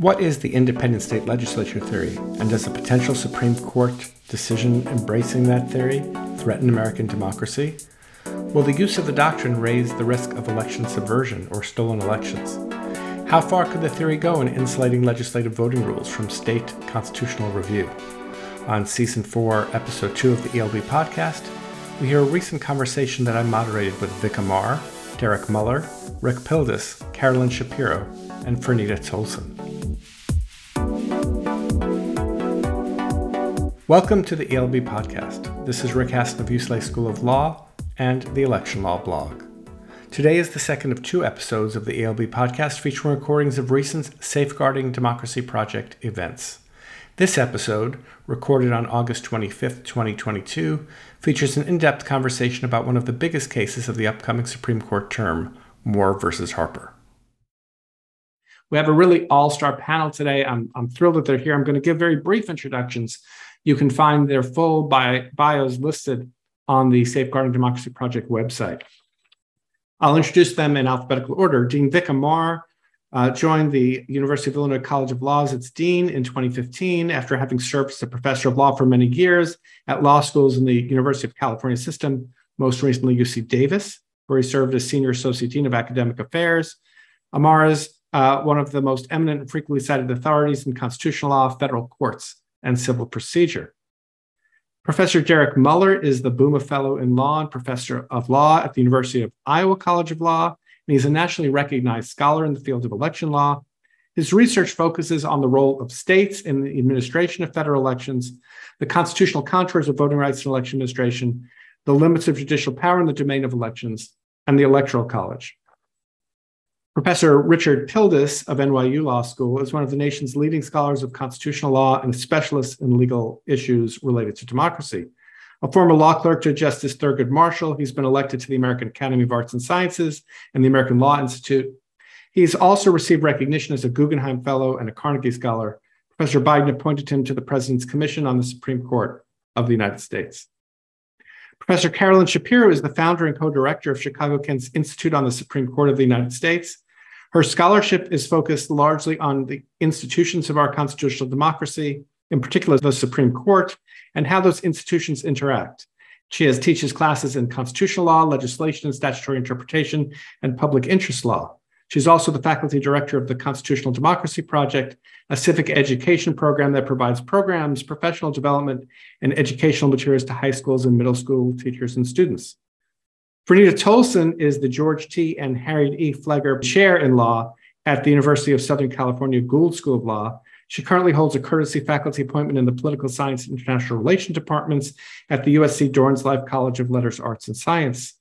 What is the independent state legislature theory, and does a potential Supreme Court decision embracing that theory threaten American democracy? Will the use of the doctrine raise the risk of election subversion or stolen elections? How far could the theory go in insulating legislative voting rules from state constitutional review? On Season 4, Episode 2 of the ELB podcast, we hear a recent conversation that I moderated with Vic Amar, Derek Muller, Rick Pildes, Carolyn Shapiro, and Franita Tolson. Welcome to the ELB podcast. This is Rick Hasen of UCLA School of Law and the Election Law blog. Today is the second of two episodes of the ELB podcast featuring recordings of recent Safeguarding Democracy Project events. This episode, recorded on August 25, 2022, features an in depth conversation about one of the biggest cases of the upcoming Supreme Court term, Moore versus Harper. We have a really all star panel today. I'm, I'm thrilled that they're here. I'm going to give very brief introductions you can find their full bio, bios listed on the Safeguarding Democracy Project website. I'll introduce them in alphabetical order. Dean Vic Amar uh, joined the University of Illinois College of Law as its dean in 2015 after having served as a professor of law for many years at law schools in the University of California system, most recently UC Davis, where he served as senior associate dean of academic affairs. Amar is uh, one of the most eminent and frequently cited authorities in constitutional law, federal courts, and civil procedure. Professor Derek Muller is the Bouma Fellow in Law and Professor of Law at the University of Iowa College of Law, and he's a nationally recognized scholar in the field of election law. His research focuses on the role of states in the administration of federal elections, the constitutional contours of voting rights and election administration, the limits of judicial power in the domain of elections, and the Electoral College. Professor Richard Pildes of NYU Law School is one of the nation's leading scholars of constitutional law and a specialist in legal issues related to democracy. A former law clerk to Justice Thurgood Marshall, he's been elected to the American Academy of Arts and Sciences and the American Law Institute. He's also received recognition as a Guggenheim Fellow and a Carnegie Scholar. Professor Biden appointed him to the President's Commission on the Supreme Court of the United States. Professor Carolyn Shapiro is the founder and co-director of Chicago Kent's Institute on the Supreme Court of the United States. Her scholarship is focused largely on the institutions of our constitutional democracy, in particular the Supreme Court, and how those institutions interact. She has teaches classes in constitutional law, legislation and statutory interpretation, and public interest law. She's also the faculty director of the Constitutional Democracy Project, a civic education program that provides programs, professional development, and educational materials to high schools and middle school teachers and students. Franita Tolson is the George T. and Harriet E. Pfleger Chair in Law at the University of Southern California Gould School of Law. She currently holds a courtesy faculty appointment in the Political Science and International Relations departments at the USC Dornsife College of Letters, Arts, and Science.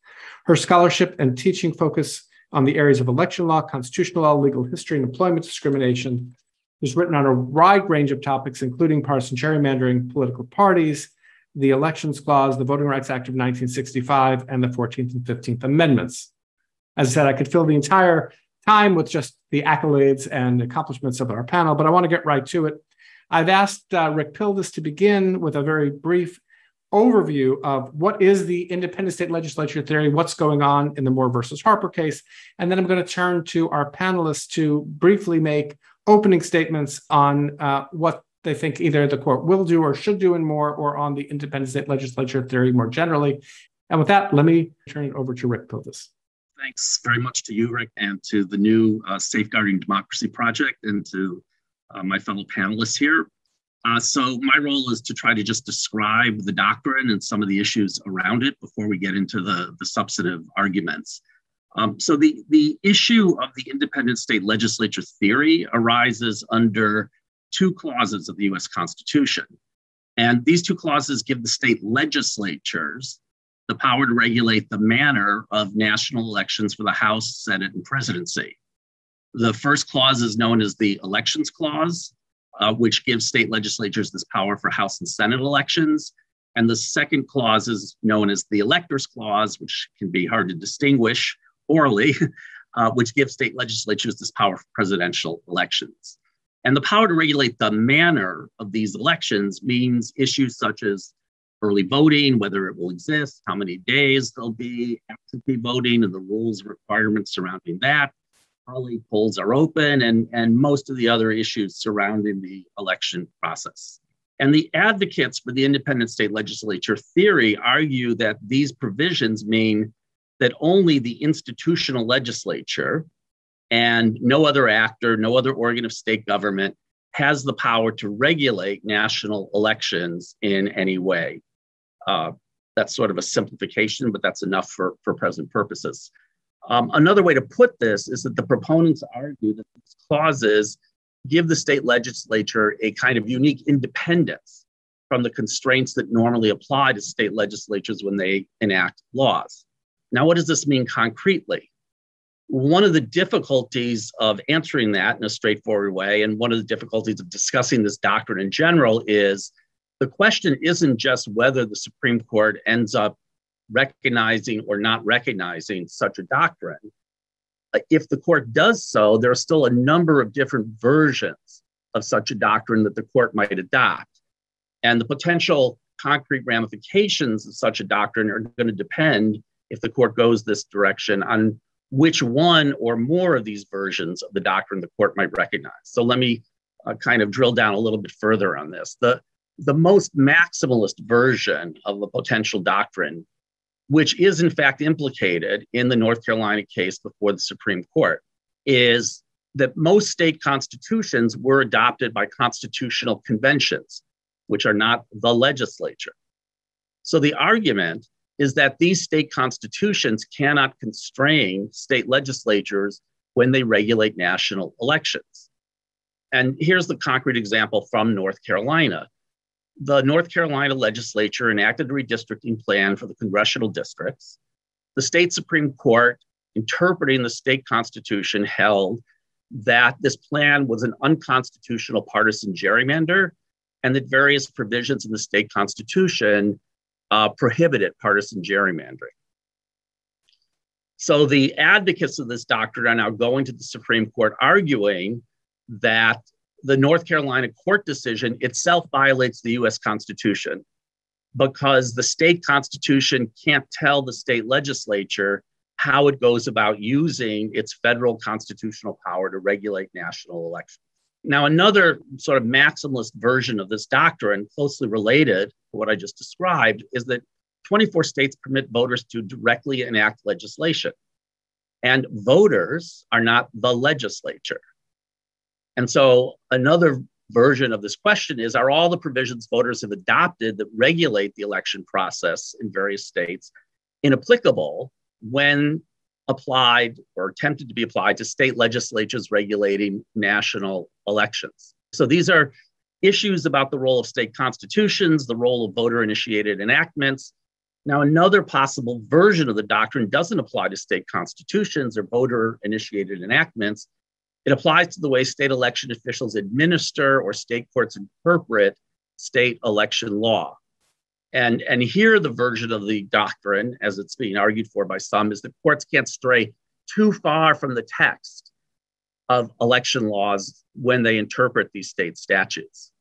Her scholarship and teaching focus on the areas of election law, constitutional law, legal history, and employment discrimination. Is written on a wide range of topics, including partisan gerrymandering, political parties, the Elections Clause, the Voting Rights Act of 1965, and the 14th and 15th Amendments. As I said, I could fill the entire time with just the accolades and accomplishments of our panel, but I want to get right to it. I've asked uh, Rick Pildes to begin with a very brief overview of what is the independent state legislature theory, what's going on in the Moore versus Harper case, and then I'm going to turn to our panelists to briefly make opening statements on uh, what they think either the court will do or should do in Moore or on the independent state legislature theory more generally. And with that, let me turn it over to Rick Pildes. Thanks very much to you, Rick, and to the new uh, Safeguarding Democracy Project and to uh, my fellow panelists here. Uh, so my role is to try to just describe the doctrine and some of the issues around it before we get into the, the substantive arguments. Um, so the, the issue of the independent state legislature theory arises under two clauses of the US Constitution. And these two clauses give the state legislatures the power to regulate the manner of national elections for the House, Senate, and presidency. The first clause is known as the Elections Clause, uh, which gives state legislatures this power for House and Senate elections. And the second clause is known as the Electors Clause, which can be hard to distinguish orally, uh, which gives state legislatures this power for presidential elections. And the power to regulate the manner of these elections means issues such as early voting, whether it will exist, how many days there'll be absentee voting, and the rules requirements surrounding that, early polls are open, and, and most of the other issues surrounding the election process. And the advocates for the independent state legislature theory argue that these provisions mean that only the institutional legislature and no other actor, no other organ of state government has the power to regulate national elections in any way. Uh, that's sort of a simplification, but that's enough for, for present purposes. Um, another way to put this is that the proponents argue that these clauses give the state legislature a kind of unique independence from the constraints that normally apply to state legislatures when they enact laws. Now, what does this mean concretely? One of the difficulties of answering that in a straightforward way, and one of the difficulties of discussing this doctrine in general, is the question isn't just whether the Supreme Court ends up recognizing or not recognizing such a doctrine. If the court does so, there are still a number of different versions of such a doctrine that the court might adopt. And the potential concrete ramifications of such a doctrine are going to depend, if the court goes this direction, on which one or more of these versions of the doctrine the court might recognize. So let me uh, kind of drill down a little bit further on this. The, the most maximalist version of a potential doctrine, which is in fact implicated in the North Carolina case before the Supreme Court, is that most state constitutions were adopted by constitutional conventions which are not the legislature. So the argument is that these state constitutions cannot constrain state legislatures when they regulate national elections. And here's the concrete example from North Carolina. The North Carolina legislature enacted a redistricting plan for the congressional districts. The state Supreme Court, interpreting the state constitution, held that this plan was an unconstitutional partisan gerrymander and that various provisions in the state constitution uh, prohibited partisan gerrymandering. So the advocates of this doctrine are now going to the Supreme Court arguing that the North Carolina court decision itself violates the US Constitution because the state constitution can't tell the state legislature how it goes about using its federal constitutional power to regulate national elections. Now, another sort of maximalist version of this doctrine, closely related to what I just described, is that 24 states permit voters to directly enact legislation. And voters are not the legislature. And so, another version of this question is Are all the provisions voters have adopted that regulate the election process in various states inapplicable when applied or attempted to be applied to state legislatures regulating national elections. So these are issues about the role of state constitutions, the role of voter initiated enactments. Now, another possible version of the doctrine doesn't apply to state constitutions or voter initiated enactments. It applies to the way state election officials administer or state courts interpret state election law. And, and here, the version of the doctrine, as it's being argued for by some, is that courts can't stray too far from the text of election laws when they interpret these state statutes.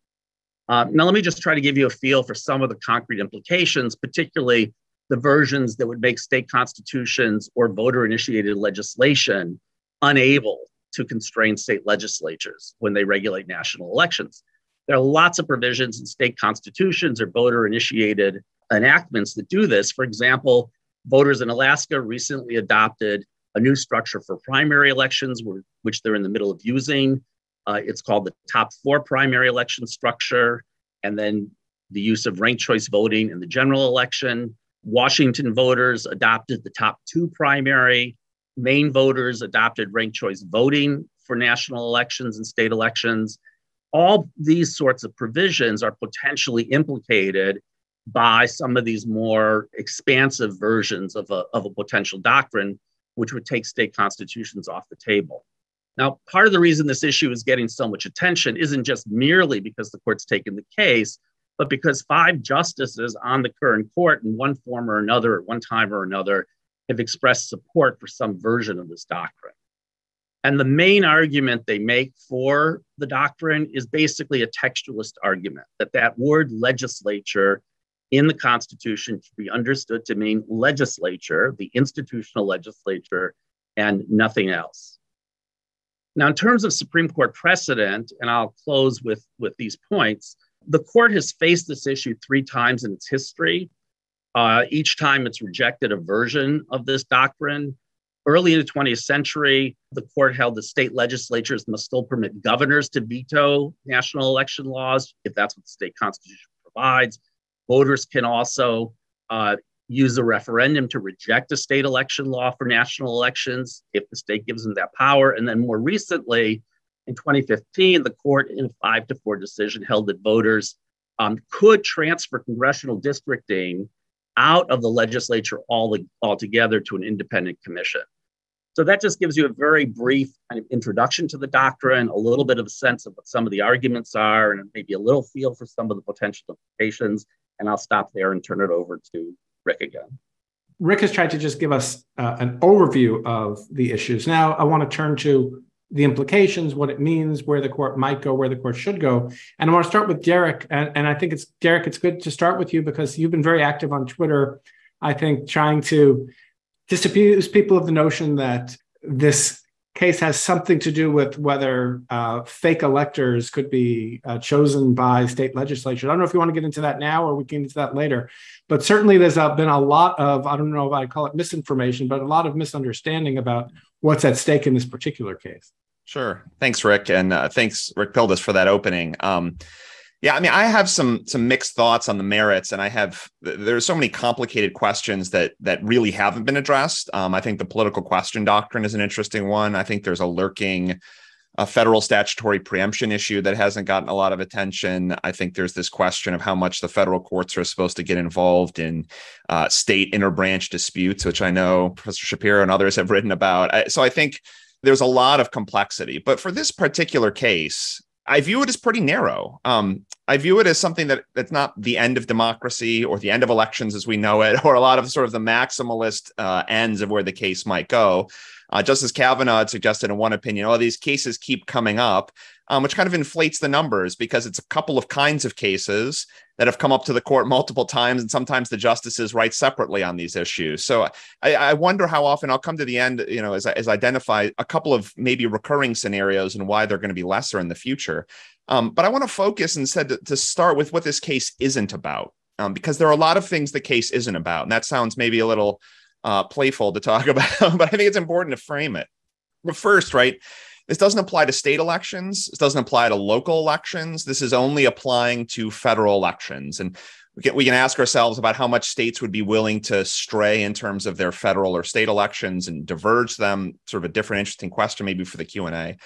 Uh, now, let me just try to give you a feel for some of the concrete implications, particularly the versions that would make state constitutions or voter initiated legislation unable to constrain state legislatures when they regulate national elections. There are lots of provisions in state constitutions or voter initiated enactments that do this. For example, voters in Alaska recently adopted a new structure for primary elections, which they're in the middle of using. Uh, it's called the top four primary election structure, and then the use of ranked choice voting in the general election. Washington voters adopted the top two primary. Maine voters adopted ranked choice voting for national elections and state elections all these sorts of provisions are potentially implicated by some of these more expansive versions of a, of a potential doctrine, which would take state constitutions off the table. Now, part of the reason this issue is getting so much attention isn't just merely because the court's taken the case, but because five justices on the current court, in one form or another, at one time or another, have expressed support for some version of this doctrine. And the main argument they make for the doctrine is basically a textualist argument that that word legislature in the Constitution should be understood to mean legislature, the institutional legislature, and nothing else. Now, in terms of Supreme Court precedent, and I'll close with, with these points, the court has faced this issue three times in its history. Uh, each time it's rejected a version of this doctrine. Early in the 20th century, the court held that state legislatures must still permit governors to veto national election laws if that's what the state constitution provides. Voters can also uh, use a referendum to reject a state election law for national elections if the state gives them that power. And then more recently, in 2015, the court, in a five to four decision, held that voters um, could transfer congressional districting out of the legislature all the, altogether to an independent commission. So that just gives you a very brief kind of introduction to the doctrine, a little bit of a sense of what some of the arguments are, and maybe a little feel for some of the potential implications. And I'll stop there and turn it over to Rick again. Rick has tried to just give us uh, an overview of the issues. Now I want to turn to the implications, what it means, where the court might go, where the court should go. And I want to start with Derek. And, and I think it's Derek, it's good to start with you because you've been very active on Twitter, I think, trying to disabuse people of the notion that this case has something to do with whether uh, fake electors could be uh, chosen by state legislatures. I don't know if you want to get into that now or we can get into that later, but certainly there's uh, been a lot of, I don't know if I call it misinformation, but a lot of misunderstanding about what's at stake in this particular case. Sure. Thanks, Rick. And uh, thanks, Rick Pildes, for that opening. Um, yeah, I mean, I have some some mixed thoughts on the merits, and I have there's so many complicated questions that that really haven't been addressed. Um, I think the political question doctrine is an interesting one. I think there's a lurking a federal statutory preemption issue that hasn't gotten a lot of attention. I think there's this question of how much the federal courts are supposed to get involved in uh, state interbranch disputes, which I know Professor Shapiro and others have written about. So I think there's a lot of complexity. But for this particular case, I view it as pretty narrow. Um, I view it as something that that's not the end of democracy or the end of elections as we know it, or a lot of sort of the maximalist uh, ends of where the case might go. Uh, Justice Kavanaugh had suggested in one opinion, oh, these cases keep coming up, um, which kind of inflates the numbers because it's a couple of kinds of cases that have come up to the court multiple times, and sometimes the justices write separately on these issues. So I, I wonder how often I'll come to the end, you know, as, as identify a couple of maybe recurring scenarios and why they're going to be lesser in the future. Um, but I want to focus instead to, to start with what this case isn't about, um, because there are a lot of things the case isn't about, and that sounds maybe a little uh, playful to talk about, but I think it's important to frame it. But first, right, this doesn't apply to state elections. This doesn't apply to local elections. This is only applying to federal elections. And we can, we can ask ourselves about how much states would be willing to stray in terms of their federal or state elections and diverge them. Sort of a different, interesting question, maybe for the Q and A.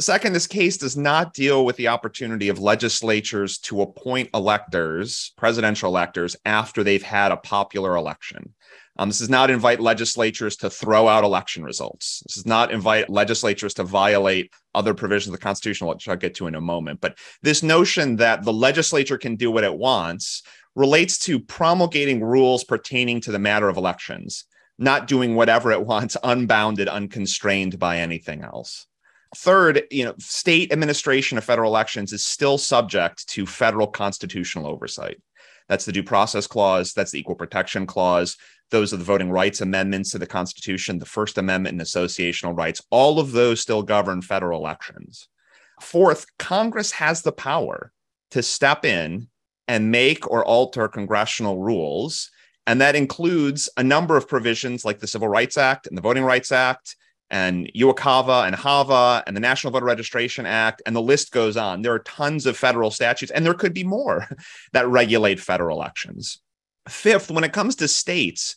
Second, this case does not deal with the opportunity of legislatures to appoint electors, presidential electors, after they've had a popular election. Um, this does not invite legislatures to throw out election results. This does not invite legislatures to violate other provisions of the Constitution, which I'll get to in a moment. But this notion that the legislature can do what it wants relates to promulgating rules pertaining to the matter of elections, not doing whatever it wants, unbounded, unconstrained by anything else. Third, you know, state administration of federal elections is still subject to federal constitutional oversight. That's the due process clause, that's the equal protection clause, those are the voting rights amendments to the Constitution, the First Amendment and associational rights. All of those still govern federal elections. Fourth, Congress has the power to step in and make or alter congressional rules. And that includes a number of provisions like the Civil Rights Act and the Voting Rights Act and UOCAVA and HAVA and the National Voter Registration Act, and the list goes on. There are tons of federal statutes, and there could be more that regulate federal elections. Fifth, when it comes to states,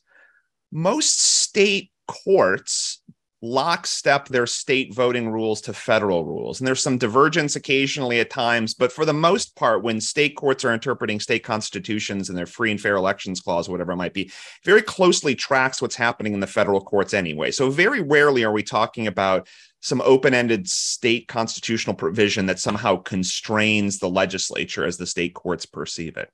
most state courts lockstep their state voting rules to federal rules. And there's some divergence occasionally at times, but for the most part, when state courts are interpreting state constitutions and their free and fair elections clause, whatever it might be, very closely tracks what's happening in the federal courts anyway. So very rarely are we talking about some open-ended state constitutional provision that somehow constrains the legislature as the state courts perceive it.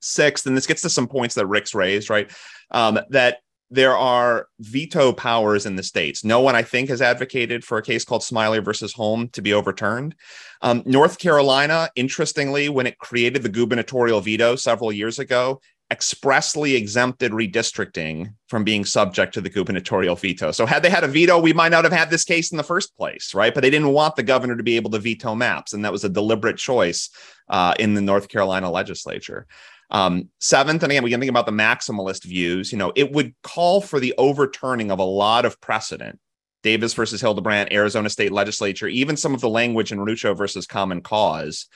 Sixth, and this gets to some points that Rick's raised, right? Um, that there are veto powers in the states. No one, I think, has advocated for a case called Smiley versus Holm to be overturned. Um, North Carolina, interestingly, when it created the gubernatorial veto several years ago, expressly exempted redistricting from being subject to the gubernatorial veto. So, had they had a veto, we might not have had this case in the first place, right? But they didn't want the governor to be able to veto maps. And that was a deliberate choice uh, in the North Carolina legislature. Um, seventh, and again, we can think about the maximalist views, you know, it would call for the overturning of a lot of precedent. Davis versus Hildebrant, Arizona state legislature, even some of the language in Rucho versus Common Cause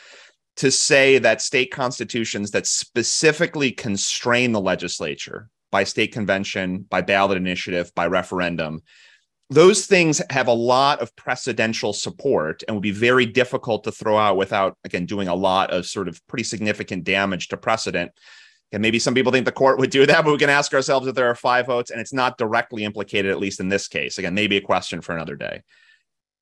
to say that state constitutions that specifically constrain the legislature by state convention, by ballot initiative, by referendum, those things have a lot of precedential support and would be very difficult to throw out without, again, doing a lot of sort of pretty significant damage to precedent. And maybe some people think the court would do that, but we can ask ourselves if there are five votes and it's not directly implicated, at least in this case. Again, maybe a question for another day.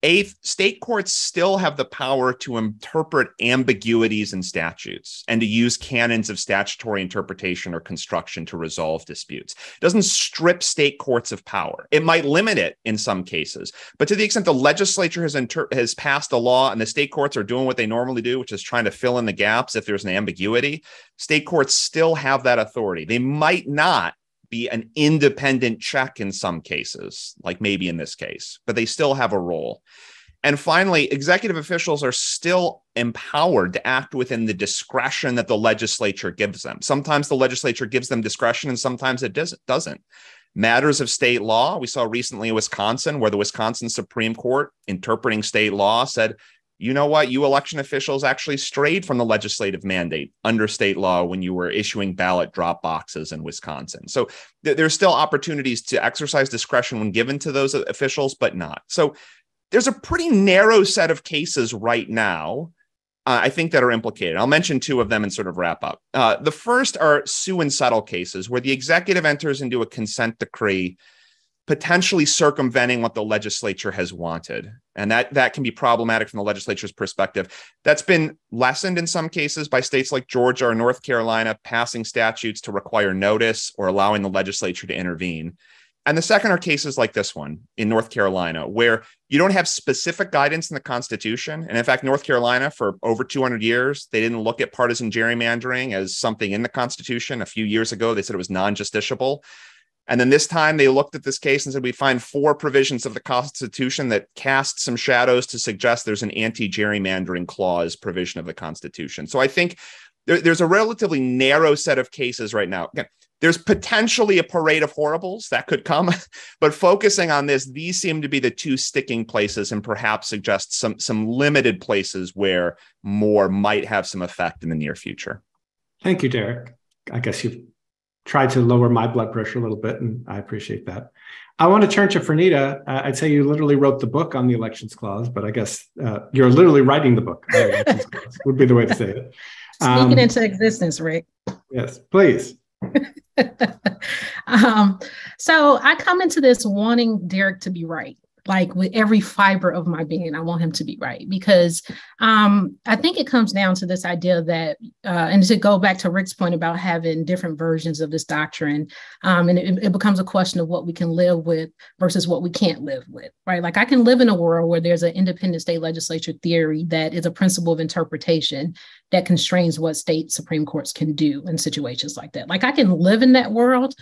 Eighth, state courts still have the power to interpret ambiguities in statutes and to use canons of statutory interpretation or construction to resolve disputes. It doesn't strip state courts of power. It might limit it in some cases, but to the extent the legislature has inter- has passed a law and the state courts are doing what they normally do, which is trying to fill in the gaps if there's an ambiguity, state courts still have that authority. They might not be an independent check in some cases, like maybe in this case, but they still have a role. And finally, executive officials are still empowered to act within the discretion that the legislature gives them. Sometimes the legislature gives them discretion and sometimes it doesn't. Matters of state law, we saw recently in Wisconsin, where the Wisconsin Supreme Court, interpreting state law, said you know what? You election officials actually strayed from the legislative mandate under state law when you were issuing ballot drop boxes in Wisconsin. So th- there's still opportunities to exercise discretion when given to those officials, but not. So there's a pretty narrow set of cases right now. Uh, I think that are implicated. I'll mention two of them and sort of wrap up. Uh, the first are sue and settle cases where the executive enters into a consent decree potentially circumventing what the legislature has wanted. And that that can be problematic from the legislature's perspective. That's been lessened in some cases by states like georgia or north carolina passing statutes to require notice or allowing the legislature to intervene. And the second are cases like this one in north carolina where you don't have specific guidance in the constitution. And in fact north carolina for over 200 years they didn't look at partisan gerrymandering as something in the constitution. A few years ago they said it was non-justiciable and then this time they looked at this case and said, we find four provisions of the Constitution that cast some shadows to suggest there's an anti gerrymandering clause provision of the Constitution. So I think there, there's a relatively narrow set of cases right now. Again, there's potentially a parade of horribles that could come, but focusing on this, these seem to be the two sticking places and perhaps suggest some, some limited places where Moore might have some effect in the near future. Thank you, Derek. I guess you've tried to lower my blood pressure a little bit, and I appreciate that. I want to turn to Franita. Uh, I'd say you literally wrote the book on the elections clause, but I guess uh, you're literally writing the book. The would be the way to say it. Um, Speaking into existence, Rick. Yes, please. um, so I come into this wanting Derek to be right like with every fiber of my being i want him to be right. Because um, i think it comes down to this idea that uh, and to go back to rick's point about having different versions of this doctrine um, and it, it, becomes a question of what we can live with versus what we can't live with right? Like i can live in a world where there's an independent state legislature theory that is a principle of interpretation that constrains what state supreme courts can do in situations like that. Like i can live in that world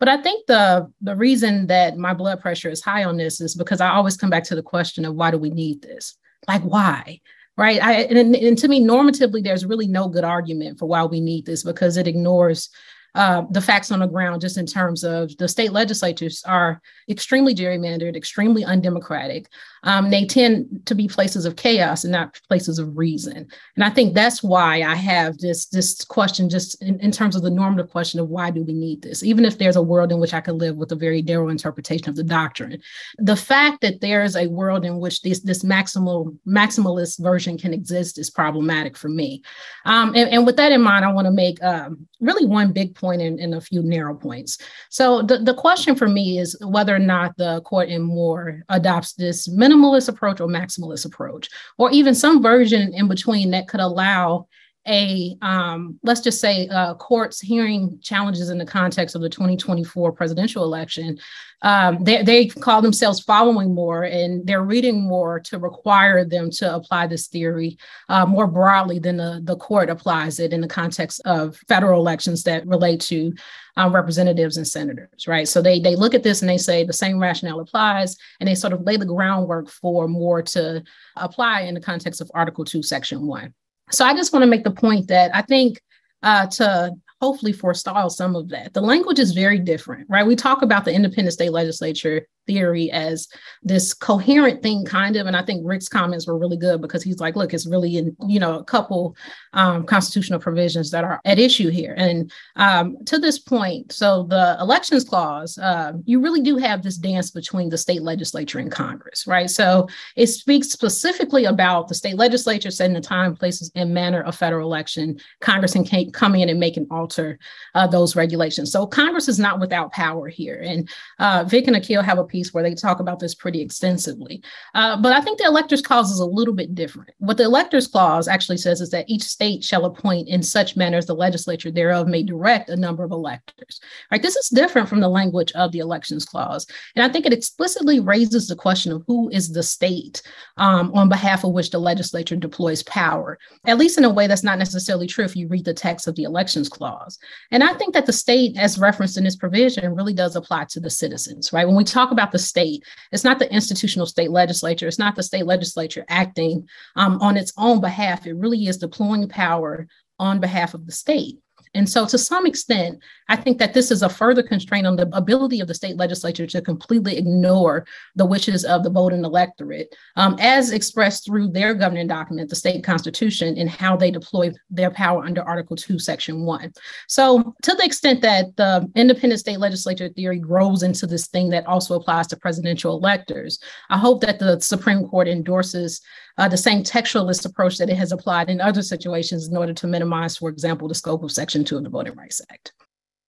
but I think the the reason that my blood pressure is high on this is because I always come back to the question of why do we need this? Like why? Right. I, and, and to me, normatively, there's really no good argument for why we need this because it ignores uh, the facts on the ground, just in terms of the state legislatures are extremely gerrymandered, extremely undemocratic. Um, they tend to be places of chaos and not places of reason. And I think that's why I have this this question, just in, in terms of the normative question of why do we need this, even if there's a world in which I could live with a very narrow interpretation of the doctrine. The fact that there is a world in which this this maximal maximalist version can exist is problematic for me. Um, and, and, with that in mind, I want to make um, really one big point and, and, a few narrow points. So the, the question for me is whether or not the court in Moore adopts this minimalist approach or maximalist approach, or even some version in between that could allow a um, let's just say uh, courts hearing challenges in the context of the 2024 presidential election um, they, they call themselves following Moore and they're reading Moore to require them to apply this theory uh, more broadly than the, the court applies it in the context of federal elections that relate to uh, representatives and senators right? So they they look at this and they say the same rationale applies and they sort of lay the groundwork for Moore to apply in the context of article 2 section 1 so I just want to make the point that I think uh, to hopefully forestall some of that. The language is very different, right? We talk about the independent state legislature theory as this coherent thing, kind of. And I think Rick's comments were really good because he's like, look, it's really in, you know, a couple um, constitutional provisions that are at issue here. And um, to this point, so the elections clause, uh, you really do have this dance between the state legislature and Congress, right? So it speaks specifically about the state legislature setting the time, places, and manner of federal election. Congress can come in and make and alter uh, those regulations. So Congress is not without power here. And uh, Vic and Akhil have a piece where they talk about this pretty extensively. Uh, but I think the electors clause is a little bit different. What the electors clause actually says is that each state shall appoint in such manner as the legislature thereof may direct a number of electors. Right? This is different from the language of the elections clause. And I think it explicitly raises the question of who is the state um, on behalf of which the legislature deploys power, at least in a way that's not necessarily true if you read the text of the elections clause. And I think that the state, as referenced in this provision, really does apply to the citizens, right? When we talk about the state. It's not the institutional state legislature. It's not the state legislature acting um, on its own behalf. It really is deploying power on behalf of the state. And so, to some extent, I think that this is a further constraint on the ability of the state legislature to completely ignore the wishes of the voting electorate, um, as expressed through their governing document, the state constitution, and how they deploy their power under Article 2, Section 1. So, to the extent that the independent state legislature theory grows into this thing that also applies to presidential electors, I hope that the Supreme Court endorses uh, the same textualist approach that it has applied in other situations in order to minimize, for example, the scope of Section 2 of the Voting Rights Act.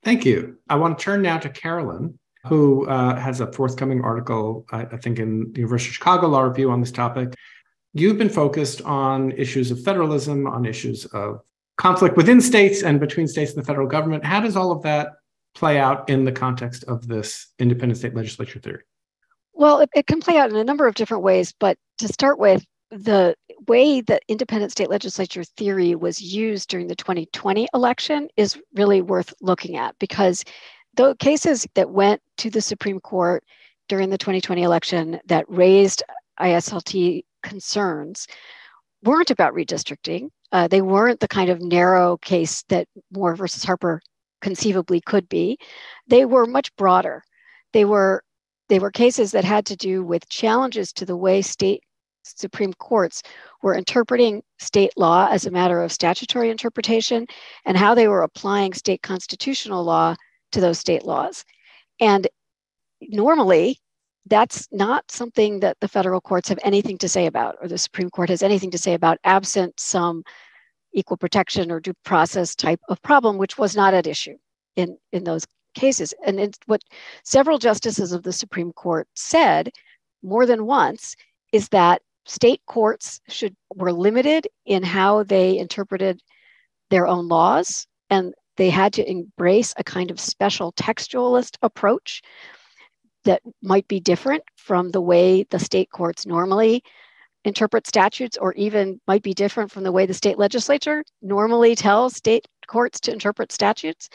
Thank you. I want to turn now to Carolyn, who uh, has a forthcoming article, I, I think, in the University of Chicago Law Review on this topic. You've been focused on issues of federalism, on issues of conflict within states and between states and the federal government. How does all of that play out in the context of this independent state legislature theory? Well, it, it, can play out in a number of different ways, but to start with, the way that independent state legislature theory was used during the 2020 election is really worth looking at because the cases that went to the Supreme Court during the 2020 election that raised ISLT concerns weren't about redistricting. Uh, they weren't the kind of narrow case that Moore versus Harper conceivably could be. They were much broader. They were they were cases that had to do with challenges to the way state Supreme Courts were interpreting state law as a matter of statutory interpretation and how they were applying state constitutional law to those state laws. And normally, that's not something that the federal courts have anything to say about, or the Supreme Court has anything to say about, absent some equal protection or due process type of problem, which was not at issue in, in those cases. And it's what several justices of the Supreme Court said more than once is that state courts should were limited in how they interpreted their own laws and they had to embrace a kind of special textualist approach that might be different from the way the state courts normally interpret statutes or even might be different from the way the state legislature normally tells state courts to interpret statutes.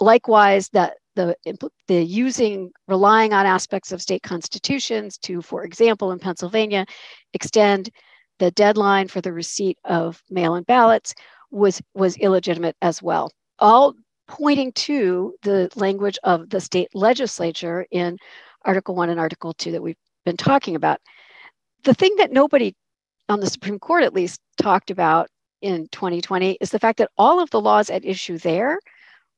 Likewise that the, the using relying on aspects of state constitutions to for example in pennsylvania extend the deadline for the receipt of mail-in ballots was was illegitimate as well. All pointing to the language of the state legislature in article 1 and article 2 that we've been talking about. The thing that nobody on the supreme court at least talked about in 2020 is the fact that all of the laws at issue there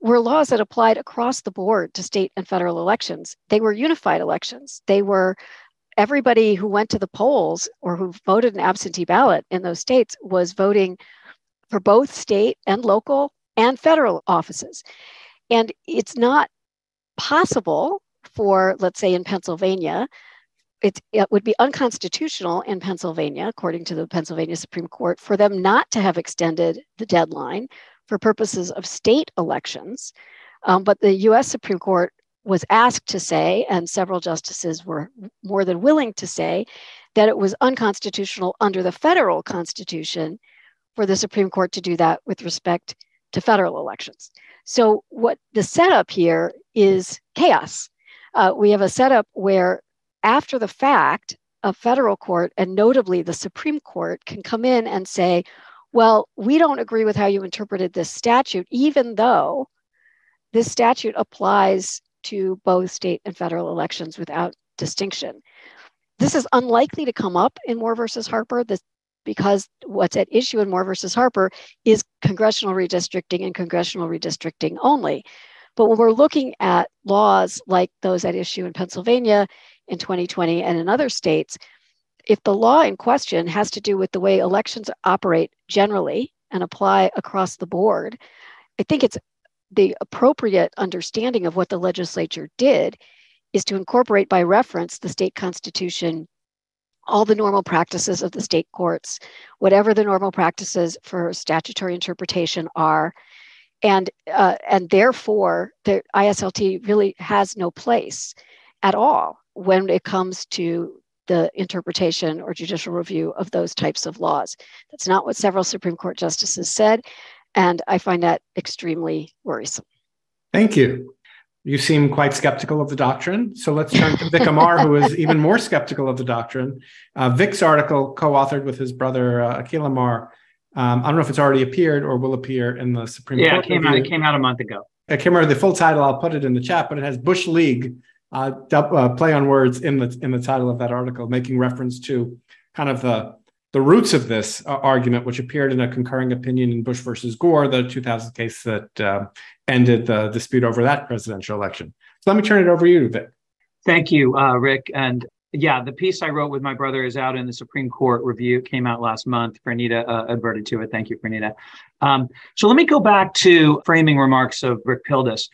were laws that applied across the board to state and federal elections. They were unified elections. They were everybody who went to the polls or who voted an absentee ballot in those states was voting for both state and local and federal offices. And it's not possible for, let's say, in Pennsylvania, it, it would be unconstitutional in Pennsylvania, according to the Pennsylvania Supreme Court, for them not to have extended the deadline for purposes of state elections. Um, but the US Supreme Court was asked to say, and several justices were more than willing to say, that it was unconstitutional under the federal constitution for the Supreme Court to do that with respect to federal elections. So, what the setup here is chaos. Uh, we have a setup where, after the fact, a federal court, and notably the Supreme Court, can come in and say, well, we don't agree with how you interpreted this statute, even though this statute applies to both state and federal elections without distinction. This is unlikely to come up in Moore versus Harper this, because what's at issue in Moore versus Harper is congressional redistricting and congressional redistricting only. But when we're looking at laws like those at issue in Pennsylvania in 2020 and in other states, if the law in question has to do with the way elections operate generally and apply across the board, I think it's the appropriate understanding of what the legislature did is to incorporate by reference the state constitution all the normal practices of the state courts whatever the normal practices for statutory interpretation are. And uh, and therefore the islt really has no place at all when it comes to the interpretation or judicial review of those types of laws that's not what several supreme court justices said and I find that extremely worrisome. Thank you. You seem quite skeptical of the doctrine. So let's turn to Vic Amar, who is even more skeptical of the doctrine. Uh, Vic's article, co authored with his brother uh, Akhil Amar, um, I don't know if it's already appeared or will appear in the Supreme yeah, Court. Yeah, it came out. It came out a month ago. I can't remember the full title. I'll put it in the chat, but it has Bush League uh, uh, play on words in the in the title of that article, making reference to kind of the the roots of this uh, argument, which appeared in a concurring opinion in Bush versus Gore, the 2000 case that uh, ended the dispute over that presidential election. So let me turn it over to you, Vic. Thank you, uh, Rick. And yeah, the piece I wrote with my brother is out in the Supreme Court review. It came out last month. Franita uh, adverted to it. Thank you, Franita. Um, so let me go back to framing remarks of Rick Pildes.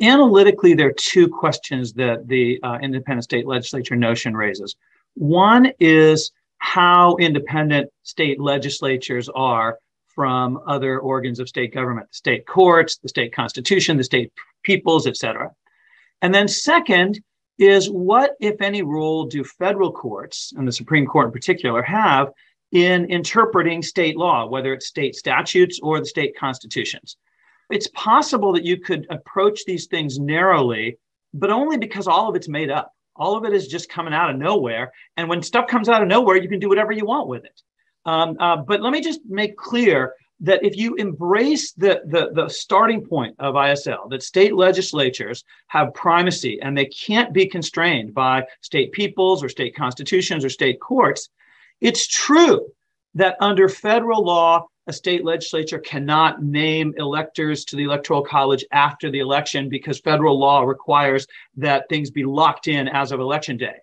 Analytically, there are two questions that the uh, independent state legislature notion raises. One is how independent state legislatures are from other organs of state government, the state courts, the state constitution, the state peoples, et cetera. And then second is what, if any, role do federal courts, and the Supreme Court in particular, have in interpreting state law, whether it's state statutes or the state constitutions? It's possible that you could approach these things narrowly, but only because all of it's made up. All of it is just coming out of nowhere. And when stuff comes out of nowhere, you can do whatever you want with it. Um, uh, but let me just make clear that if you embrace the, the, the starting point of ISL, that state legislatures have primacy and they can't be constrained by state peoples or state constitutions or state courts, it's true that under federal law, a state legislature cannot name electors to the electoral college after the election because federal law requires that things be locked in as of election day.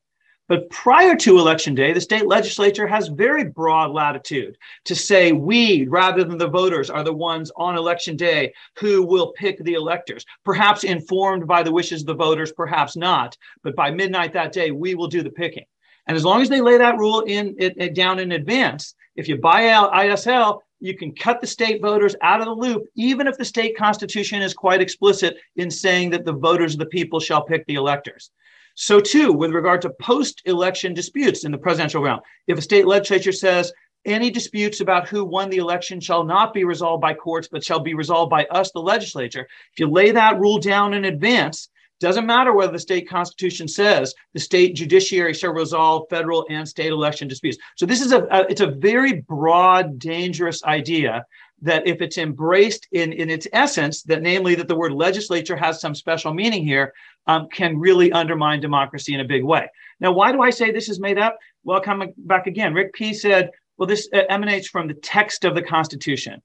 But prior to election day, the state legislature has very broad latitude to say we, rather than the voters, are the ones on election day who will pick the electors. Perhaps informed by the wishes of the voters, perhaps not. But by midnight that day, we will do the picking. And as long as they lay that rule in, it, down in advance, if you buy out ISL, you can cut the state voters out of the loop, even if the state constitution is quite explicit in saying that the voters of the people shall pick the electors. So, too, with regard to post election disputes in the presidential realm, if a state legislature says any disputes about who won the election shall not be resolved by courts, but shall be resolved by us, the legislature, if you lay that rule down in advance, doesn't matter whether the state constitution says the state judiciary shall resolve federal and state election disputes. So this is a, a, it's a very broad, dangerous idea that if it's embraced in, in its essence, that namely that the word legislature has some special meaning here, um, can really undermine democracy in a big way. Now, why do I say this is made up? Well, coming back again, Rick P said, well, this uh, emanates from the text of the Constitution.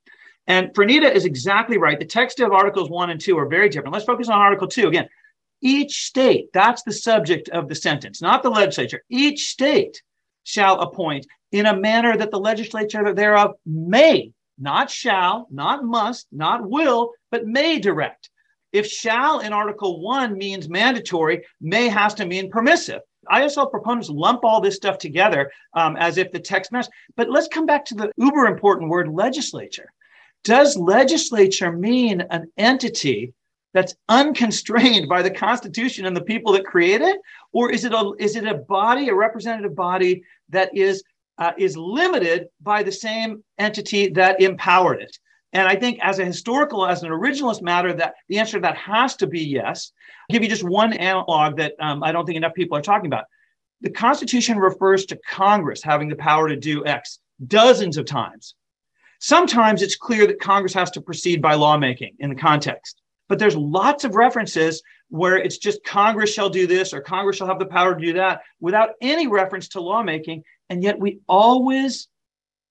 And Franita is exactly right. The text of Articles 1 and 2 are very different. Let's focus on Article 2. Again, each state, that's the subject of the sentence, not the legislature. Each state shall appoint in a manner that the legislature thereof may, not shall, not must, not will, but may direct. If shall in Article 1 means mandatory, may has to mean permissive. ISL proponents lump all this stuff together um, as if the text matters. But let's come back to the uber important word legislature. Does legislature mean an entity that's unconstrained by the Constitution and the people that create it, or is it a is it a body, a representative body that is uh, is limited by the same entity that empowered it? And I think as a historical, as an originalist matter, that the answer to that has to be yes. I'll give you just one analog that um, I don't think enough people are talking about. The Constitution refers to Congress having the power to do X dozens of times. Sometimes it's clear that Congress has to proceed by lawmaking in the context, but there's lots of references where it's just Congress shall do this or Congress shall have the power to do that without any reference to lawmaking. And yet we always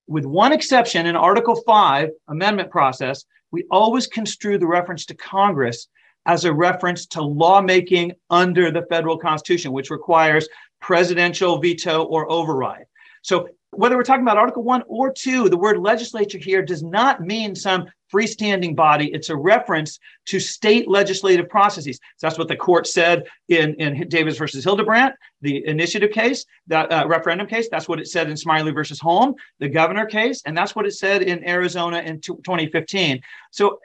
with one exception in Article 5 amendment process, we always construe the reference to Congress as a reference to lawmaking under the federal constitution, which requires presidential veto or override. So whether we're talking about Article 1 or 2, the word legislature here does not mean some freestanding body. It's a reference to state legislative processes. So that's what the court said in, in Davis versus Hildebrant, the initiative case, that uh, referendum case. That's what it said in Smiley versus Holm, the governor case. And that's what it said in Arizona in t- 2015. So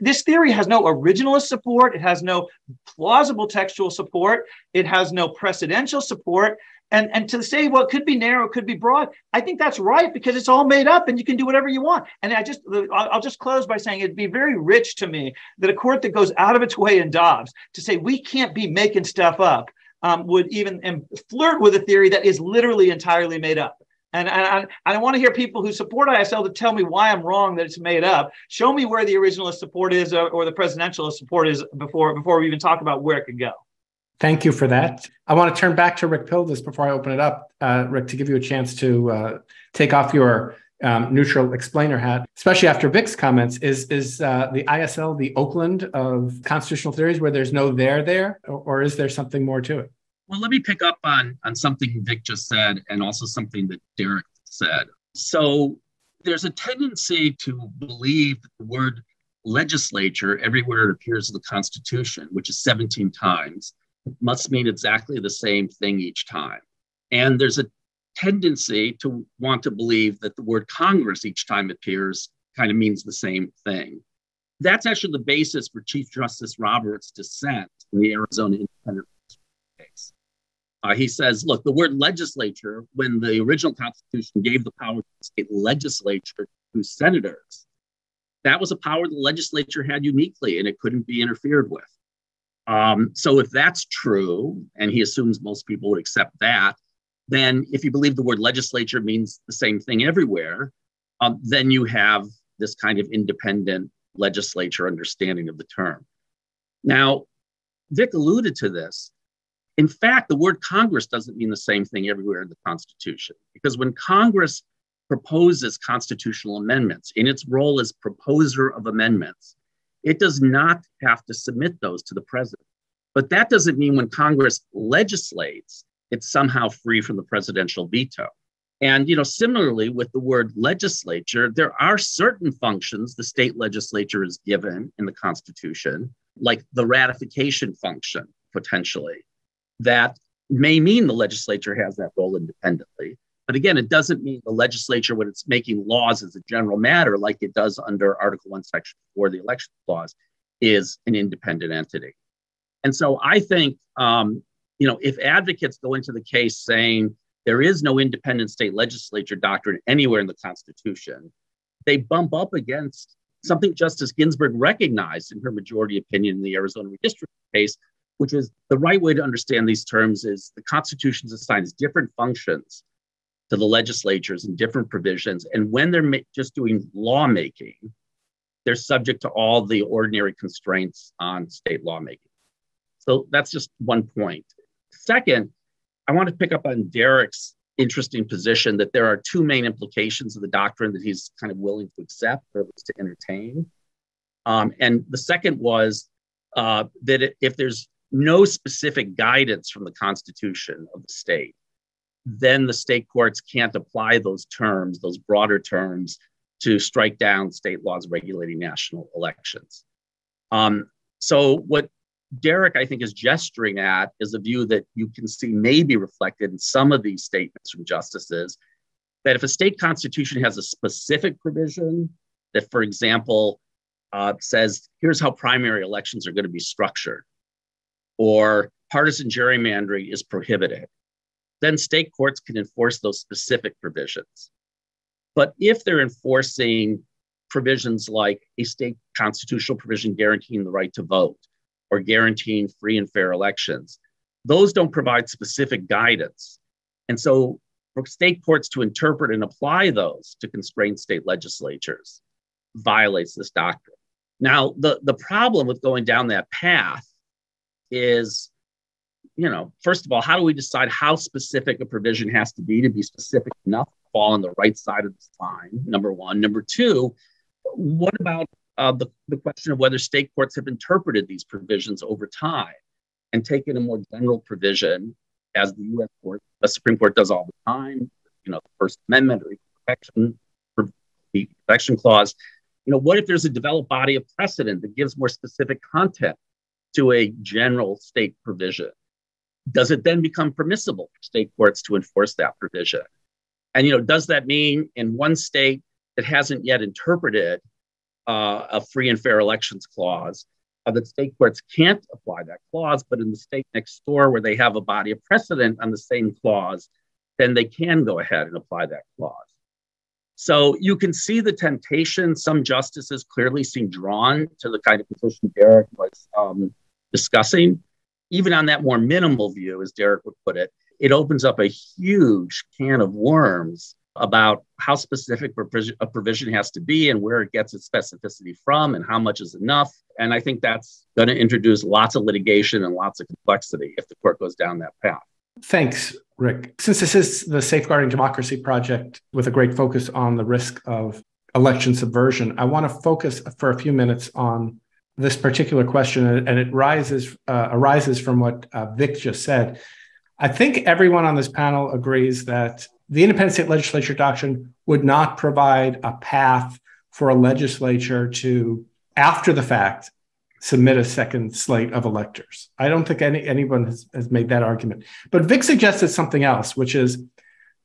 this theory has no originalist support. It has no plausible textual support. It has no precedential support. And, and to say, well, could be narrow, could be broad, I think that's right because it's all made up and you can do whatever you want. And I just, I'll just close by saying it'd be very rich to me that a court that goes out of its way in Dobbs to say we can't be making stuff up um, would even and flirt with a theory that is literally entirely made up. And, and, I, I want to hear people who support ISL to tell me why I'm wrong that it's made up. Show me where the originalist support is or, or the presidentialist support is before before we even talk about where it could go. Thank you for that. I want to turn back to Rick Pildes before I open it up, uh, Rick, to give you a chance to uh, take off your um, neutral explainer hat, especially after Vic's comments. Is is uh, the ISL the Oakland of constitutional theories, where there's no there there, or, or is there something more to it? Well, let me pick up on on something Vic just said, and also something that Derek said. So there's a tendency to believe the word legislature everywhere it appears in the Constitution, which is 17 times, must mean exactly the same thing each time. And there's a tendency to want to believe that the word Congress each time appears kind of means the same thing. That's actually the basis for Chief Justice Roberts' dissent in the Arizona Independent case. Uh, he says, look, the word legislature, when the original Constitution gave the power to the state legislature to senators, that was a power the legislature had uniquely and it couldn't be interfered with. Um, so if that's true, and he assumes most people would accept that, then if you believe the word legislature means the same thing everywhere, um, then you have this kind of independent legislature understanding of the term. Now, Vic alluded to this. In fact, the word Congress doesn't mean the same thing everywhere in the Constitution, because when Congress proposes constitutional amendments in its role as proposer of amendments, it does not have to submit those to the president. But that doesn't mean when Congress legislates, it's somehow free from the presidential veto. And you know, similarly with the word legislature, there are certain functions the state legislature is given in the Constitution, like the ratification function potentially, that may mean the legislature has that role independently. But again, it doesn't mean the legislature, when it's making laws as a general matter, like it does under Article 1, Section 4 the election clause, is an independent entity. And so I think, um, you know, if advocates go into the case saying there is no independent state legislature doctrine anywhere in the Constitution, they bump up against something Justice Ginsburg recognized in her majority opinion in the Arizona redistricting case, which is the right way to understand these terms is the Constitution assigns different functions to the legislatures in different provisions. And when they're ma- just doing lawmaking, they're subject to all the ordinary constraints on state lawmaking. So that's just one point. Second, I want to pick up on Derek's interesting position that there are two main implications of the doctrine that he's kind of willing to accept or at least to entertain. Um, and the second was uh, that if there's no specific guidance from the Constitution of the state, then the state courts can't apply those terms, those broader terms, to strike down state laws regulating national elections. Um, so, what Derek, I think, is gesturing at is a view that you can see may be reflected in some of these statements from justices that if a state constitution has a specific provision that, for example, uh, says, here's how primary elections are going to be structured, or partisan gerrymandering is prohibited, then state courts can enforce those specific provisions. But if they're enforcing provisions like a state constitutional provision guaranteeing the right to vote or guaranteeing free and fair elections, those don't provide specific guidance. And so for state courts to interpret and apply those to constrain state legislatures violates this doctrine. Now, the, the problem with going down that path is, you know, first of all, how do we decide how specific a provision has to be to be specific enough to fall on the right side of the line? Number one. Number two, what about uh, the, the question of whether state courts have interpreted these provisions over time and taken a more general provision as the U.S. court, the Supreme Court does all the time, you know, the First Amendment or protection, the protection clause. You know, what if there's a developed body of precedent that gives more specific content to a general state provision? Does it then become permissible for state courts to enforce that provision? And you know, does that mean in one state that hasn't yet interpreted uh, a free and fair elections clause uh, that state courts can't apply that clause, but in the state next door where they have a body of precedent on the same clause, then they can go ahead and apply that clause. So you can see the temptation. Some justices clearly seem drawn to the kind of position Derek was um, discussing. Even on that more minimal view, as Derek would put it, it opens up a huge can of worms about how specific a provision has to be and where it gets its specificity from and how much is enough. And I think that's going to introduce lots of litigation and lots of complexity if the court goes down that path. Thanks, Rick. Since this is the Safeguarding Democracy Project with a great focus on the risk of election subversion, I want to focus for a few minutes on this particular question, and it rises uh, arises from what uh, Vic just said. I think everyone on this panel agrees that the independent state legislature doctrine would not provide a path for a legislature to, after the fact, submit a second slate of electors. I don't think any, anyone has, has made that argument. But Vic suggested something else, which is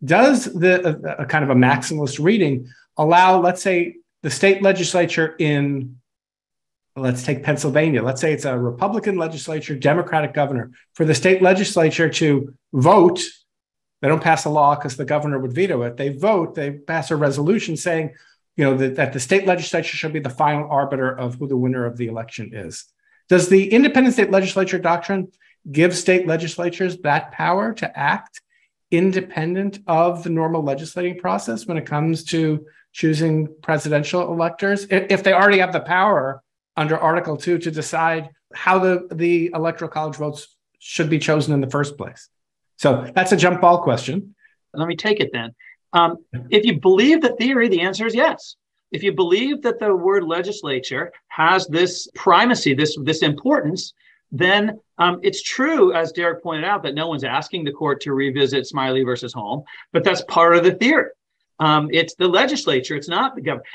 does the a, a kind of a maximalist reading allow, let's say, the state legislature in let's take Pennsylvania. Let's say it's a Republican legislature, Democratic governor, for the state legislature to vote they don't pass a law because the governor would veto it. They vote, they pass a resolution saying, you know, that, that the state legislature should be the final arbiter of who the winner of the election is. Does the independent state legislature doctrine give state legislatures that power to act independent of the normal legislating process when it comes to choosing presidential electors? If they already have the power under Article 2 to decide how the, the electoral college votes should be chosen in the first place. So that's a jump ball question. Let me take it then. Um, if you believe the theory, the answer is yes. If you believe that the word legislature has this primacy, this this importance, then um, it's true, as Derek pointed out, that no one's asking the court to revisit Smiley versus Holm, but that's part of the theory. Um, it's the legislature, it's not the government.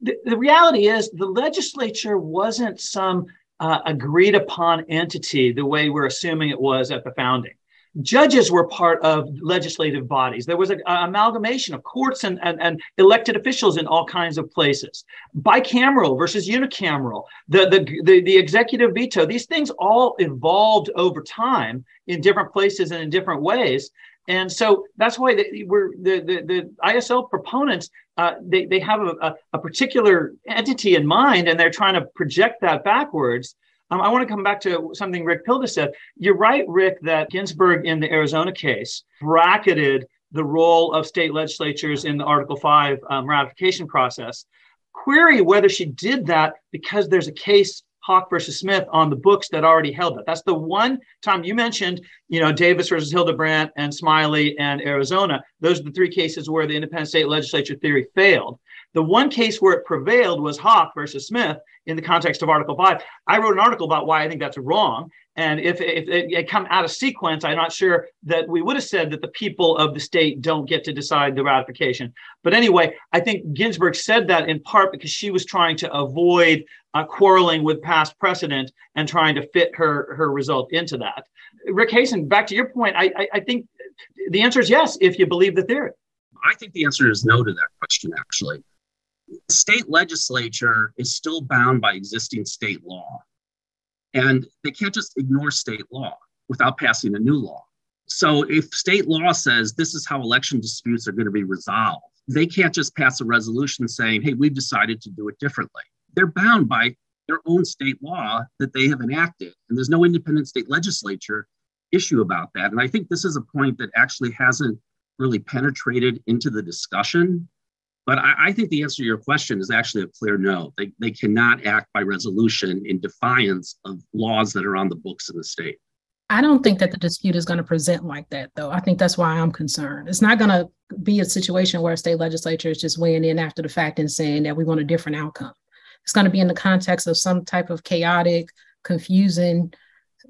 The, reality is, the legislature wasn't some uh, agreed upon entity the way we're assuming it was at the founding judges were part of legislative bodies. There was an amalgamation of courts and, and, and, elected officials in all kinds of places. Bicameral versus unicameral, the, the, the, the, executive veto, these things all evolved over time in different places and in different ways. And so that's why they, we're, the, the, the ISL proponents, uh, they, they have a, a, a particular entity in mind and they're trying to project that backwards. Um, I want to come back to something Rick Pildes said. You're right, Rick, that Ginsburg in the Arizona case bracketed the role of state legislatures in the Article 5 um, ratification process. Query whether she did that because there's a case Hawke versus Smith on the books that already held that. That's the one time you mentioned, you know, Davis versus Hildebrant and Smiley and Arizona. Those are the three cases where the independent state legislature theory failed. The one case where it prevailed was Hawke versus Smith in the context of Article 5. I wrote an article about why I think that's wrong. And if, if it come out of sequence, I'm not sure that we would have said that the people of the state don't get to decide the ratification. But anyway, I think Ginsburg said that in part because she was trying to avoid uh, quarreling with past precedent and trying to fit her, her result into that. Rick Hasen, back to your point, I, I, I think the answer is yes, if you believe the theory. I think the answer is no to that question, actually. State legislature is still bound by existing state law. And they can't just ignore state law without passing a new law. So if state law says this is how election disputes are going to be resolved, they can't just pass a resolution saying, hey, we've decided to do it differently. They're bound by their own state law that they have enacted. And there's no independent state legislature issue about that. And I think this is a point that actually hasn't really penetrated into the discussion. But I, I, think the answer to your question is actually a clear no. They, they cannot act by resolution in defiance of laws that are on the books in the state. I don't think that the dispute is going to present like that, though. I think that's why I'm concerned. It's not going to be a situation where a state legislature is just weighing in after the fact and saying that we want a different outcome. It's going to be in the context of some type of chaotic, confusing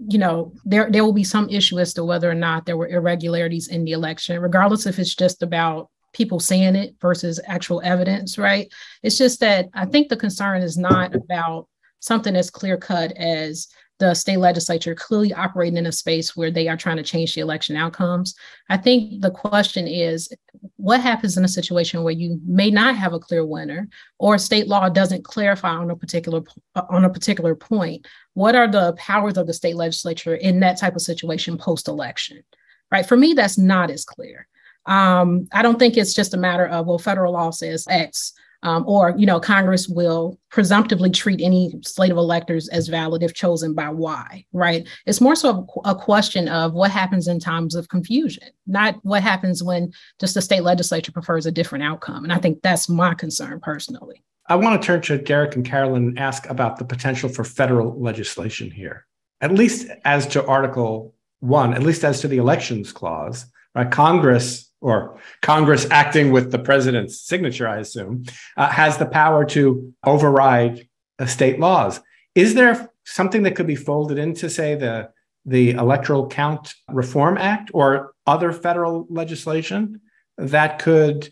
you know, there there will be some issue as to whether or not there were irregularities in the election, regardless if it's just about people saying it versus actual evidence, right? It's just that I think the concern is not about something as clear cut as the state legislature clearly operating in a space where they are trying to change the election outcomes. I think the question is what happens in a situation where you may not have a clear winner or state law doesn't clarify on a particular on a particular point? What are the powers of the state legislature in that type of situation post election? Right? For me that's not as clear. Um, I don't think it's just a matter of well federal law says X um, or you know congress will presumptively treat any slate of electors as valid if chosen by y right? It's more so a, question of what happens in times of confusion not what happens when just the state legislature prefers a different outcome. And i think that's my concern personally. I want to turn to derek and carolyn and ask about the potential for federal legislation here at least as to article one at least as to the elections clause right? Congress or Congress acting with the president's signature, I assume, uh, has the power to override uh, state laws. Is there something that could be folded into, say, the the Electoral Count Reform Act or other federal legislation that could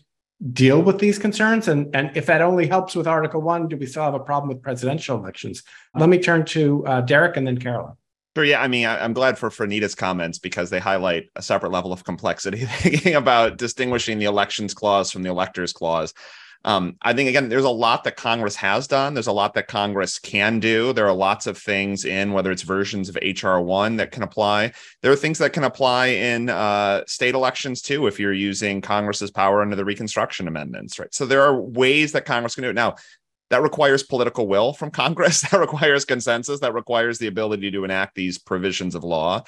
deal with these concerns? And, and if that only helps with Article One, do we still have a problem with presidential elections? Let me turn to uh, Derek and then Carolyn. Sure. Yeah. I mean, I, am glad for Franita's comments because they highlight a separate level of complexity, thinking about distinguishing the elections clause from the electors clause. Um, I think again, there's a lot that Congress has done. There's a lot that Congress can do. There are lots of things in whether it's versions of HR one that can apply. There are things that can apply in uh, state elections too, if you're using Congress's power under the Reconstruction amendments, right? So there are ways that Congress can do it. Now, that requires political will from Congress. That requires consensus. That requires the ability to enact these provisions of law.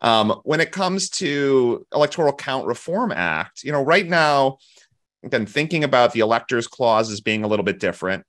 Um, when it comes to Electoral Count Reform Act, you know, right now, again, thinking about the electors clause as being a little bit different.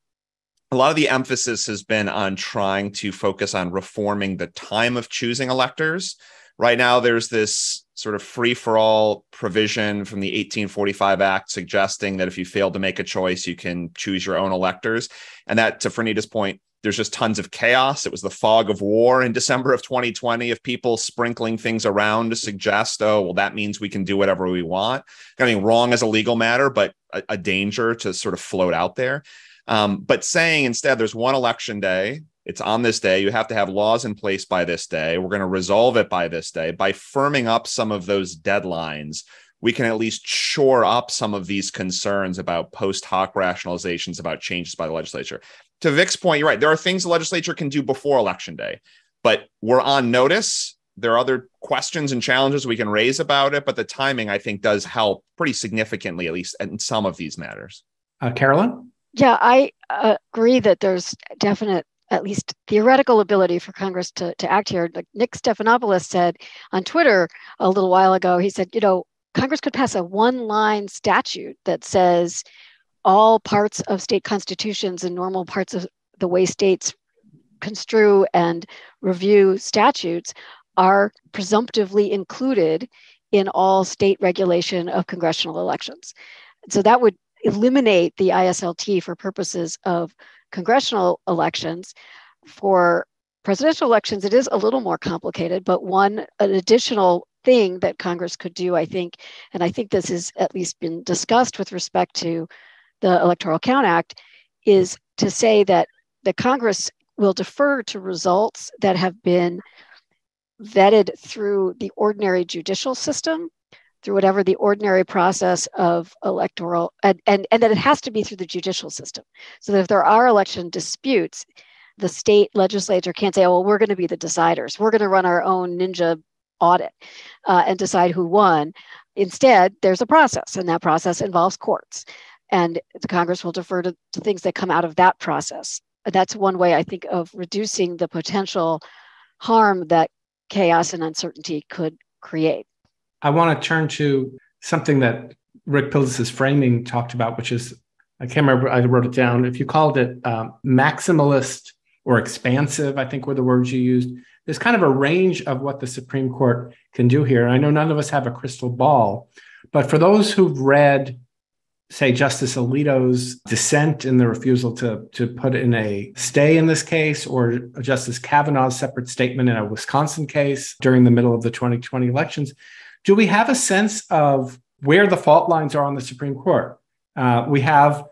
A lot of the emphasis has been on trying to focus on reforming the time of choosing electors. Right now, there's this sort of free for all provision from the 1845 Act suggesting that if you fail to make a choice, you can choose your own electors. And that, to Franita's point, there's just tons of chaos. It was the fog of war in December of 2020 of people sprinkling things around to suggest, oh, well, that means we can do whatever we want. I mean, wrong as a legal matter, but a, a danger to sort of float out there. Um, but saying instead there's one election day it's on this day. You have to have laws in place by this day. We're going to resolve it by this day. By firming up some of those deadlines, we can at least shore up some of these concerns about post hoc rationalizations about changes by the legislature. To Vic's point, you're right. There are things the legislature can do before election day, but we're on notice. There are other questions and challenges we can raise about it, but the timing, I think, does help pretty significantly, at least in some of these matters. Uh, Carolyn? Yeah, I uh, agree that there's definite at least theoretical ability for Congress to, to act here. Like Nick Stephanopoulos said on Twitter a little while ago, he said, you know, Congress could pass a one line statute that says all parts of state constitutions and normal parts of the way states construe and review statutes are presumptively included in all state regulation of congressional elections. So that would eliminate the ISLT for purposes of congressional elections. For presidential elections, it is a little more complicated, but one an additional thing that Congress could do, I think, and I think this has at least been discussed with respect to the Electoral Count Act, is to say that the Congress will defer to results that have been vetted through the ordinary judicial system through whatever the ordinary process of electoral and, and, and that it has to be through the judicial system. So that if there are election disputes the state legislature can't say oh well we're going to be the deciders. We're going to run our own ninja audit uh, and decide who won. Instead there's a process and that process involves courts. And the congress will defer to, to things that come out of that process. That's one way i think of reducing the potential harm that chaos and uncertainty could create I want to turn to something that Rick Pildes' framing talked about, which is I can't remember, I wrote it down. If you called it um, maximalist or expansive, I think were the words you used. There's kind of a range of what the Supreme Court can do here. I know none of us have a crystal ball, but for those who've read, say, Justice Alito's dissent in the refusal to, to put in a stay in this case, or Justice Kavanaugh's separate statement in a Wisconsin case during the middle of the 2020 elections, do we have a sense of where the fault lines are on the Supreme Court? Uh, we have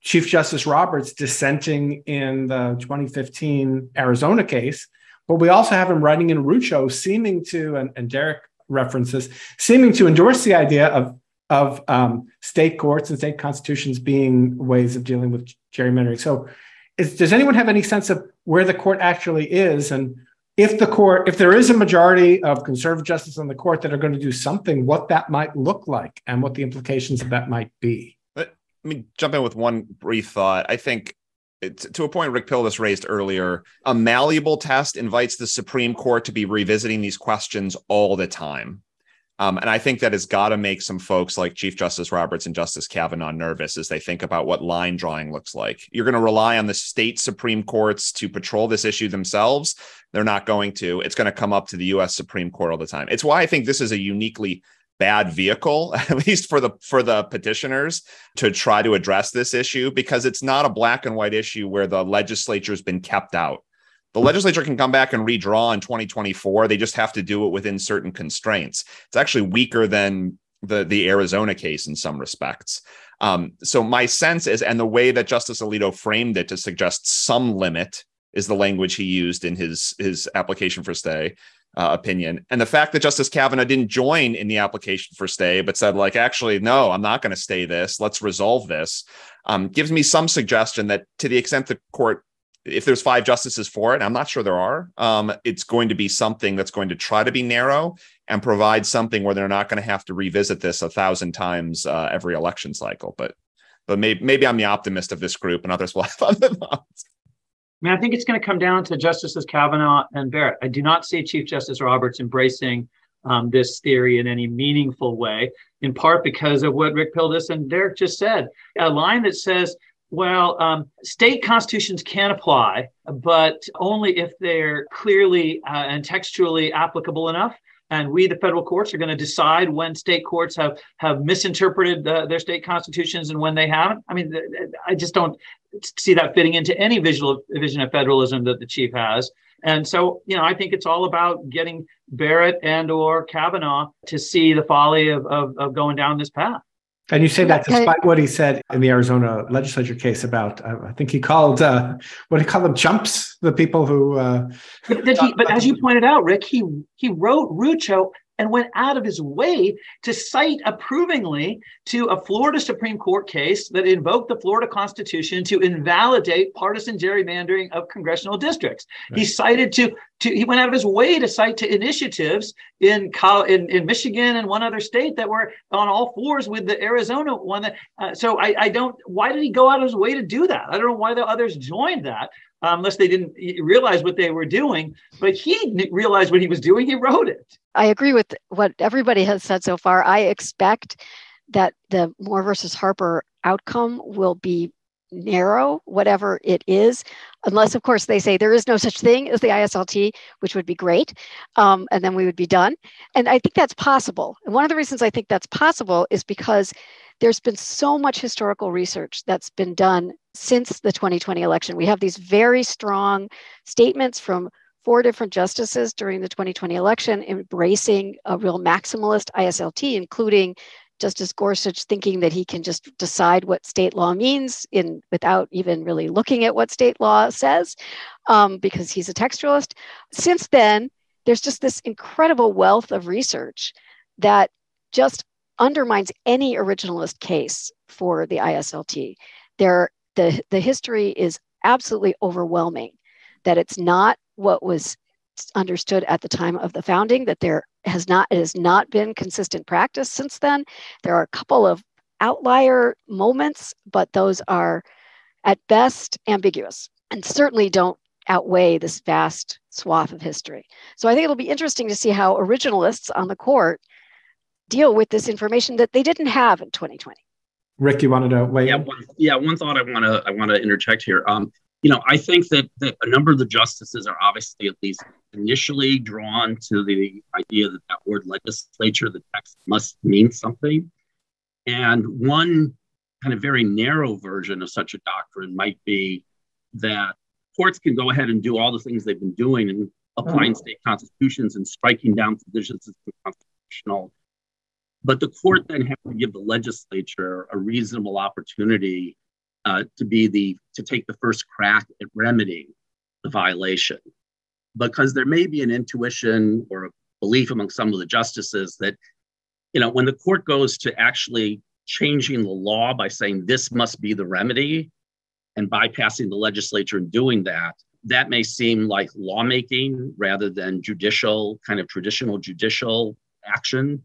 Chief Justice Roberts dissenting in the 2015 Arizona case, but we also have him writing in Rucho, seeming to, and, and Derek references, seeming to endorse the idea of of um, state courts and state constitutions being ways of dealing with gerrymandering. So, is, does anyone have any sense of where the court actually is and if the court, if there is a majority of conservative justices on the court that are going to do something, what that might look like and what the implications of that might be. Let me jump in with one brief thought. I think to a point Rick Pildes raised earlier, a malleable test invites the Supreme Court to be revisiting these questions all the time. Um, and I think that has got to make some folks like Chief Justice Roberts and Justice Kavanaugh nervous as they think about what line drawing looks like. You're going to rely on the state Supreme Courts to patrol this issue themselves. They're not going to. It's going to come up to the U.S. Supreme Court all the time. It's why I think this is a uniquely bad vehicle at least for the for the petitioners to try to address this issue because it's not a black and white issue where the legislature's been kept out the legislature can come back and redraw in 2024. They just have to do it within certain constraints. It's actually weaker than the the Arizona case in some respects. Um, so my sense is, and the way that Justice Alito framed it to suggest some limit is the language he used in his his application for stay uh, opinion, and the fact that Justice Kavanaugh didn't join in the application for stay, but said like, actually, no, I'm not going to stay this. Let's resolve this. Um, gives me some suggestion that to the extent the court if there's five justices for it, I'm not sure there are. Um, it's going to be something that's going to try to be narrow and provide something where they're not going to have to revisit this a thousand times uh, every election cycle. But but maybe maybe I'm the optimist of this group, and others will have other thoughts. I mean, I think it's going to come down to Justices Kavanaugh and Barrett. I do not see Chief Justice Roberts embracing um, this theory in any meaningful way, in part because of what Rick Pildes and Derek just said. A line that says well, um, state constitutions can apply, but only if they're clearly uh, and textually applicable enough. And we, the federal courts, are going to decide when state courts have have misinterpreted uh, their state constitutions and when they haven't. I mean, I just don't see that fitting into any visual vision of federalism that the chief has. And so, you know, I think it's all about getting Barrett and or Kavanaugh to see the folly of, of, of going down this path. And you say that despite what he said in the Arizona legislature case about, uh, I think he called, uh, what he called them chumps, the people who. Uh, but, he, but as you pointed out, Rick, he he wrote Rucho and went out of his way to cite approvingly to a Florida Supreme Court case that invoked the Florida Constitution to invalidate partisan gerrymandering of congressional districts. Right. He cited to, to he went out of his way to cite to initiatives in, in in Michigan and one other state that were on all fours with the Arizona one. That uh, so I, I don't. Why did he go out of his way to do that? I don't know why the others joined that Um, unless they didn't realize what they were doing. But he realized what he was doing. He wrote it. I agree with what everybody has said so far. I expect that the Moore versus Harper outcome will be narrow, whatever it is, unless, of course, they say there is no such thing as the ISLT, which would be great. Um, and then we would be done. And I think that's possible. And one of the reasons I think that's possible is because there's been so much historical research that's been done since the 2020 election. We have these very strong statements from four different justices during the 2020 election embracing a real maximalist ISLT, including Justice Gorsuch thinking that he can just decide what state law means in without even really looking at what state law says, um, because he's a textualist. Since then, there's just this incredible wealth of research that just undermines any originalist case for the ISLT. There, the, the history is absolutely overwhelming that it's not what was understood at the time of the founding that there has not it has not been consistent practice since then. There are a couple of outlier moments but those are at best ambiguous and certainly don't outweigh this vast swath of history. So i think it'll be interesting to see how originalists on the court deal with this information that they didn't have in 2020 rick you wanted to weigh yeah one, yeah one thought i want to i want to interject here. Um, you know, I think that, that a number of the justices are obviously at least initially drawn to the idea that that word legislature, the text must mean something. And one kind of very narrow version of such a doctrine might be that courts can go ahead and do all the things they've been doing and applying oh. state constitutions and striking down provisions as unconstitutional. But the court then has to give the legislature a reasonable opportunity uh, to be the to take the first crack at remedying the violation because there may be an intuition or a belief among some of the justices that you know when the court goes to actually changing the law by saying this must be the remedy and bypassing the legislature and doing that that may seem like lawmaking rather than judicial kind of traditional judicial action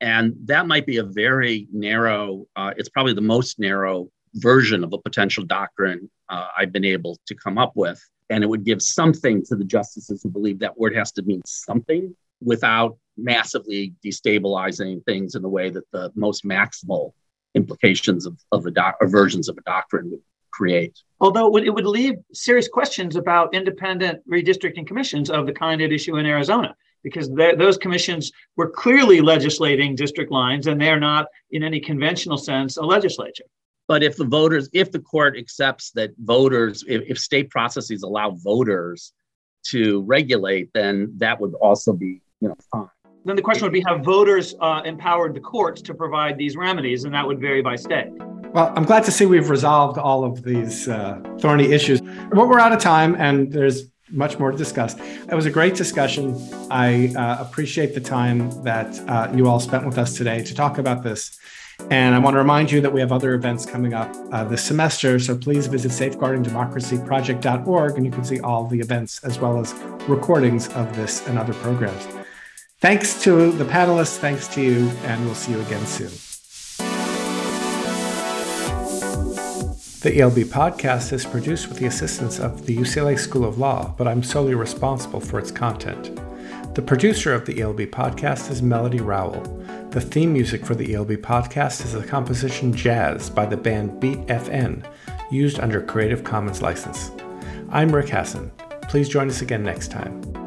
and that might be a very narrow uh, it's probably the most narrow version of a potential doctrine uh, I've been able to come up with. And it would give something to the justices who believe that word has to mean something without massively destabilizing things in the way that the most maximal implications of, of a doc- or versions of a doctrine would create. Although it would, it would leave serious questions about independent redistricting commissions of the kind at issue in Arizona, because those commissions were clearly legislating district lines and they're not, in any conventional sense, a legislature. But if the voters, if the court accepts that voters, if, if state processes allow voters to regulate, then that would also be, you know, fine. Then the question would be: Have voters uh, empowered the courts to provide these remedies, and that would vary by state. Well, I'm glad to see we've resolved all of these uh, thorny issues. But we're out of time, and there's much more to discuss. It was a great discussion. I uh, appreciate the time that uh, you all spent with us today to talk about this. And I want to remind you that we have other events coming up uh, this semester. So please visit safeguardingdemocracyproject.org and you can see all the events as well as recordings of this and other programs. Thanks to the panelists, thanks to you, and we'll see you again soon. The ELB podcast is produced with the assistance of the UCLA School of Law, but I'm solely responsible for its content. The producer of the ELB podcast is Melody Rowell. The theme music for the ELB podcast is the composition Jazz by the band Beat FN, used under Creative Commons license. I'm Rick Hasen. Please join us again next time.